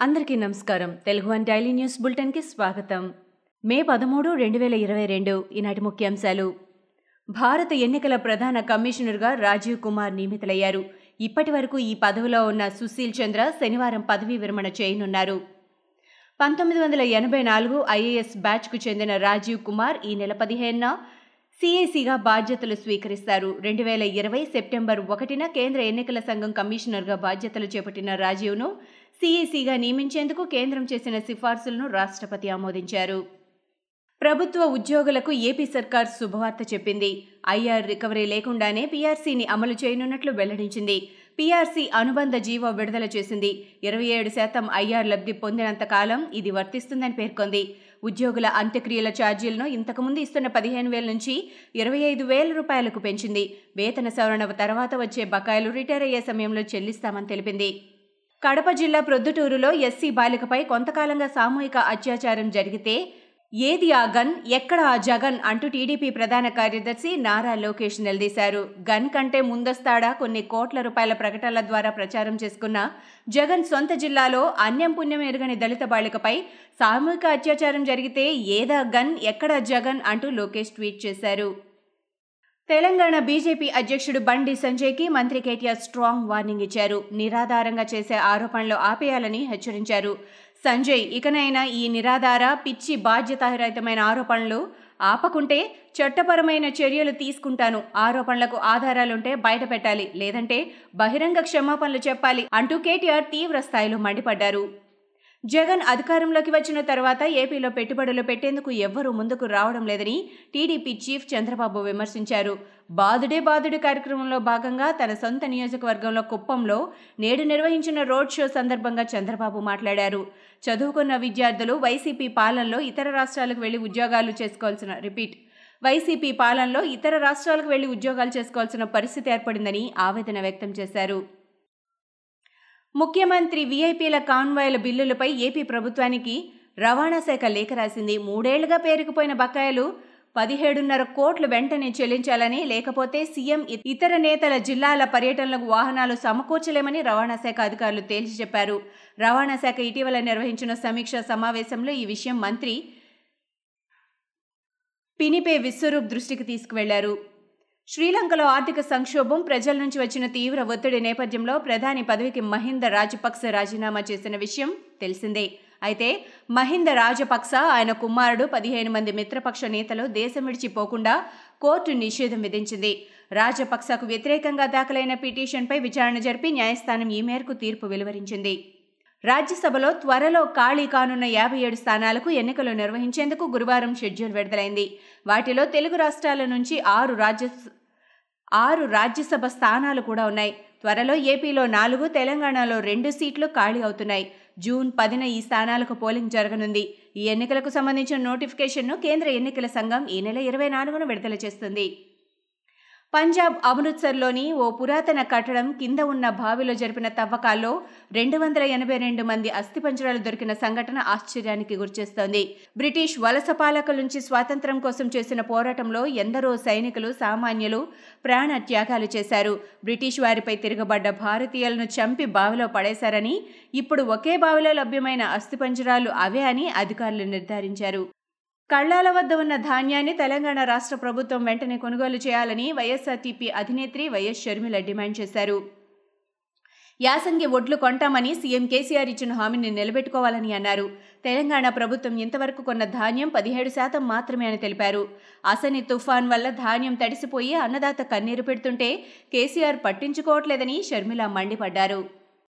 అందరికీ నమస్కారం. Telugu one daily news బులెటిన్కి స్వాగతం. మే పదమూడు రెండు వేల ఇరవై రెండు ఈనాటి ముఖ్యాంశాలు. భారత ఎన్నికల ప్రధాన కమిషనర్గా రాజీవ్ కుమార్ నియమితులయ్యారు. ఇప్పటి వరకు ఈ పదవిలో ఉన్న సుశీల్ చంద్ర శనివారం పదవీ విరమణ చేయనున్నారు. పంతొమ్మిది వందల ఎనభై నాలుగు ఐఏఎస్ బ్యాచ్కు చెందిన రాజీవ్ కుమార్ ఈ నెల పదిహేనున సిఐసిగా బాధ్యతలు స్వీకరిస్తారు. రెండు వేల ఇరవై సెప్టెంబర్ ఒకటిన కేంద్ర ఎన్నికల సంఘం కమిషనర్గా బాధ్యతలు చేపట్టిన రాజీవ్ను సీఈసీగా నియమించేందుకు కేంద్రం చేసిన సిఫార్సులను రాష్ట్రపతి ఆమోదించారు. ప్రభుత్వ ఉద్యోగులకు ఏపీ సర్కార్ శుభవార్త చెప్పింది. ఐఆర్ రికవరీ లేకుండానే పీఆర్సీని అమలు చేయనున్నట్లు వెల్లడించింది. పీఆర్సీ అనుబంధ జీవో విడుదల చేసింది. ఇరవై ఏడు శాతం ఐఆర్ లబ్ధి పొందినంత కాలం ఇది వర్తిస్తుందని పేర్కొంది. ఉద్యోగుల అంత్యక్రియల ఛార్జీలను ఇంతకుముందు ఇస్తున్న పదిహేను వేల నుంచి ఇరవై ఐదు వేల రూపాయలకు పెంచింది. వేతన సవరణ తర్వాత వచ్చే బకాయిలు రిటైర్ అయ్యే సమయంలో చెల్లిస్తామని తెలిపింది. కడప జిల్లా ప్రొద్దుటూరులో ఎస్సీ బాలికపై కొంతకాలంగా సామూహిక అత్యాచారం జరిగితే ఏది ఆ గన్? ఎక్కడ ఆ జగన్? అంటూ టీడీపీ ప్రధాన కార్యదర్శి నారా లోకేష్ నిలదీశారు. గన్ కంటే ముందస్తాడా? కొన్ని కోట్ల రూపాయల ప్రకటనల ద్వారా ప్రచారం చేసుకున్న జగన్ సొంత జిల్లాలో అన్యం పుణ్యం ఎరుగని దళిత బాలికపై సామూహిక అత్యాచారం జరిగితే ఏదా గన్? ఎక్కడ జగన్? అంటూ లోకేష్ ట్వీట్ చేశారు. తెలంగాణ బీజేపీ అధ్యక్షుడు బండి సంజయ్కి మంత్రి కేటీఆర్ స్ట్రాంగ్ వార్నింగ్ ఇచ్చారు. నిరాధారంగా చేసే ఆరోపణలు ఆపేయాలని హెచ్చరించారు. సంజయ్ ఇకనైనా ఈ నిరాధార పిచ్చి బాధ్యతారహితమైన ఆరోపణలు ఆపకుంటే చట్టపరమైన చర్యలు తీసుకుంటాను. ఆరోపణలకు ఆధారాలుంటే బయట పెట్టాలి లేదంటే బహిరంగ క్షమాపణలు చెప్పాలి అంటూ కేటీఆర్ తీవ్ర స్థాయిలో మండిపడ్డారు. జగన్ అధికారంలోకి వచ్చిన తర్వాత ఏపీలో పెట్టుబడులు పెట్టేందుకు ఎవ్వరూ ముందుకు రావడం లేదని టీడీపీ చీఫ్ చంద్రబాబు విమర్శించారు. బాదుడే బాదుడు కార్యక్రమంలో భాగంగా తన సొంత నియోజకవర్గంలో కుప్పంలో నేడు నిర్వహించిన రోడ్ షో సందర్భంగా చంద్రబాబు మాట్లాడారు. చదువుకున్న విద్యార్థులు వైసీపీ పాలనలో ఇతర రాష్ట్రాలకు వెళ్ళి ఉద్యోగాలు చేసుకోవాల్సిన రిపీట్. వైసీపీ పాలనలో ఇతర రాష్ట్రాలకు వెళ్ళి ఉద్యోగాలు చేసుకోవాల్సిన పరిస్థితి ఏర్పడిందని ఆవేదన వ్యక్తం చేశారు. ముఖ్యమంత్రి వీఐపీల కాన్వాయ్ల బిల్లులపై ఏపీ ప్రభుత్వానికి రవాణా శాఖ లేఖ రాసింది. మూడేళ్ళుగా పేరుకుపోయిన బకాయిలు పదిహేడున్నర కోట్లు వెంటనే చెల్లించాలని లేకపోతే సీఎం ఇతర నేతల జిల్లాల పర్యటనలకు వాహనాలు సమకూర్చలేమని రవాణా శాఖ అధికారులు తేల్చి చెప్పారు. రవాణా శాఖ ఇటీవల నిర్వహించిన సమీక్ష సమావేశంలో ఈ విషయం మంత్రి పినిపే విశ్వరూప్ దృష్టికి తీసుకువెళ్ళారు. శ్రీలంకలో ఆర్థిక సంక్షోభం ప్రజల నుంచి వచ్చిన తీవ్ర ఒత్తిడి నేపథ్యంలో ప్రధాని పదవికి మహింద రాజపక్స రాజీనామా చేసిన విషయం తెలిసిందే. అయితే మహింద రాజపక్స ఆయన కుమారుడు పదిహేను మంది మిత్రపక్ష నేతలు దేశం విడిచిపోకుండా కోర్టు నిషేధం విధించింది. రాజపక్సకు వ్యతిరేకంగా దాఖలైన పిటిషన్పై విచారణ జరిపి న్యాయస్థానం ఈ మేరకు తీర్పు వెలువరించింది. రాజ్యసభలో త్వరలో ఖాళీ కానున్న యాభై ఏడు స్థానాలకు ఎన్నికలు నిర్వహించేందుకు గురువారం షెడ్యూల్ విడుదలైంది. వాటిలో తెలుగు రాష్ట్రాల నుంచి ఆరు రాజ్య ఆరు రాజ్యసభ స్థానాలు కూడా ఉన్నాయి. త్వరలో ఏపీలో నాలుగు తెలంగాణలో రెండు సీట్లు ఖాళీ అవుతున్నాయి. జూన్ పదిన ఈ స్థానాలకు పోలింగ్ జరగనుంది. ఈ ఎన్నికలకు సంబంధించిన నోటిఫికేషన్ను కేంద్ర ఎన్నికల సంఘం ఈ నెల ఇరవై నాలుగున విడుదల చేస్తుంది. పంజాబ్ అమృత్సర్లోని ఓ పురాతన కట్టడం కింద ఉన్న బావిలో జరిపిన తవ్వకాల్లో రెండు వందల ఎనభై రెండు మంది అస్థిపంజరాలు దొరికిన సంఘటన ఆశ్చర్యానికి గురిచేస్తోంది. బ్రిటిష్ వలస పాలకుల నుంచి స్వాతంత్రం కోసం చేసిన పోరాటంలో ఎందరో సైనికులు సామాన్యులు ప్రాణ త్యాగాలు చేశారు. బ్రిటిష్ వారిపై తిరగబడ్డ భారతీయులను చంపి బావిలో పడేశారని ఇప్పుడు ఒకే బావిలో లభ్యమైన అస్థిపంజరాలు అవే అని అధికారులు నిర్ధారించారు. కళ్ళాల వద్ద ఉన్న ధాన్యాన్ని తెలంగాణ రాష్ట్ర ప్రభుత్వం వెంటనే కొనుగోలు చేయాలని వైఎస్ఆర్టీపీ అధినేత్రి వైఎస్ షర్మిల డిమాండ్ చేశారు. యాసంగి ఒడ్లు కొంటామని సీఎం కేసీఆర్ ఇచ్చిన హామీని నిలబెట్టుకోవాలని అన్నారు. తెలంగాణ ప్రభుత్వం ఇంతవరకు కొన్న ధాన్యం పదిహేడు శాతం మాత్రమే అని తెలిపారు. అసని తుఫాన్ వల్ల ధాన్యం తడిసిపోయి అన్నదాత కన్నీరు పెడుతుంటే కేసీఆర్ పట్టించుకోవట్లేదని షర్మిల మండిపడ్డారు.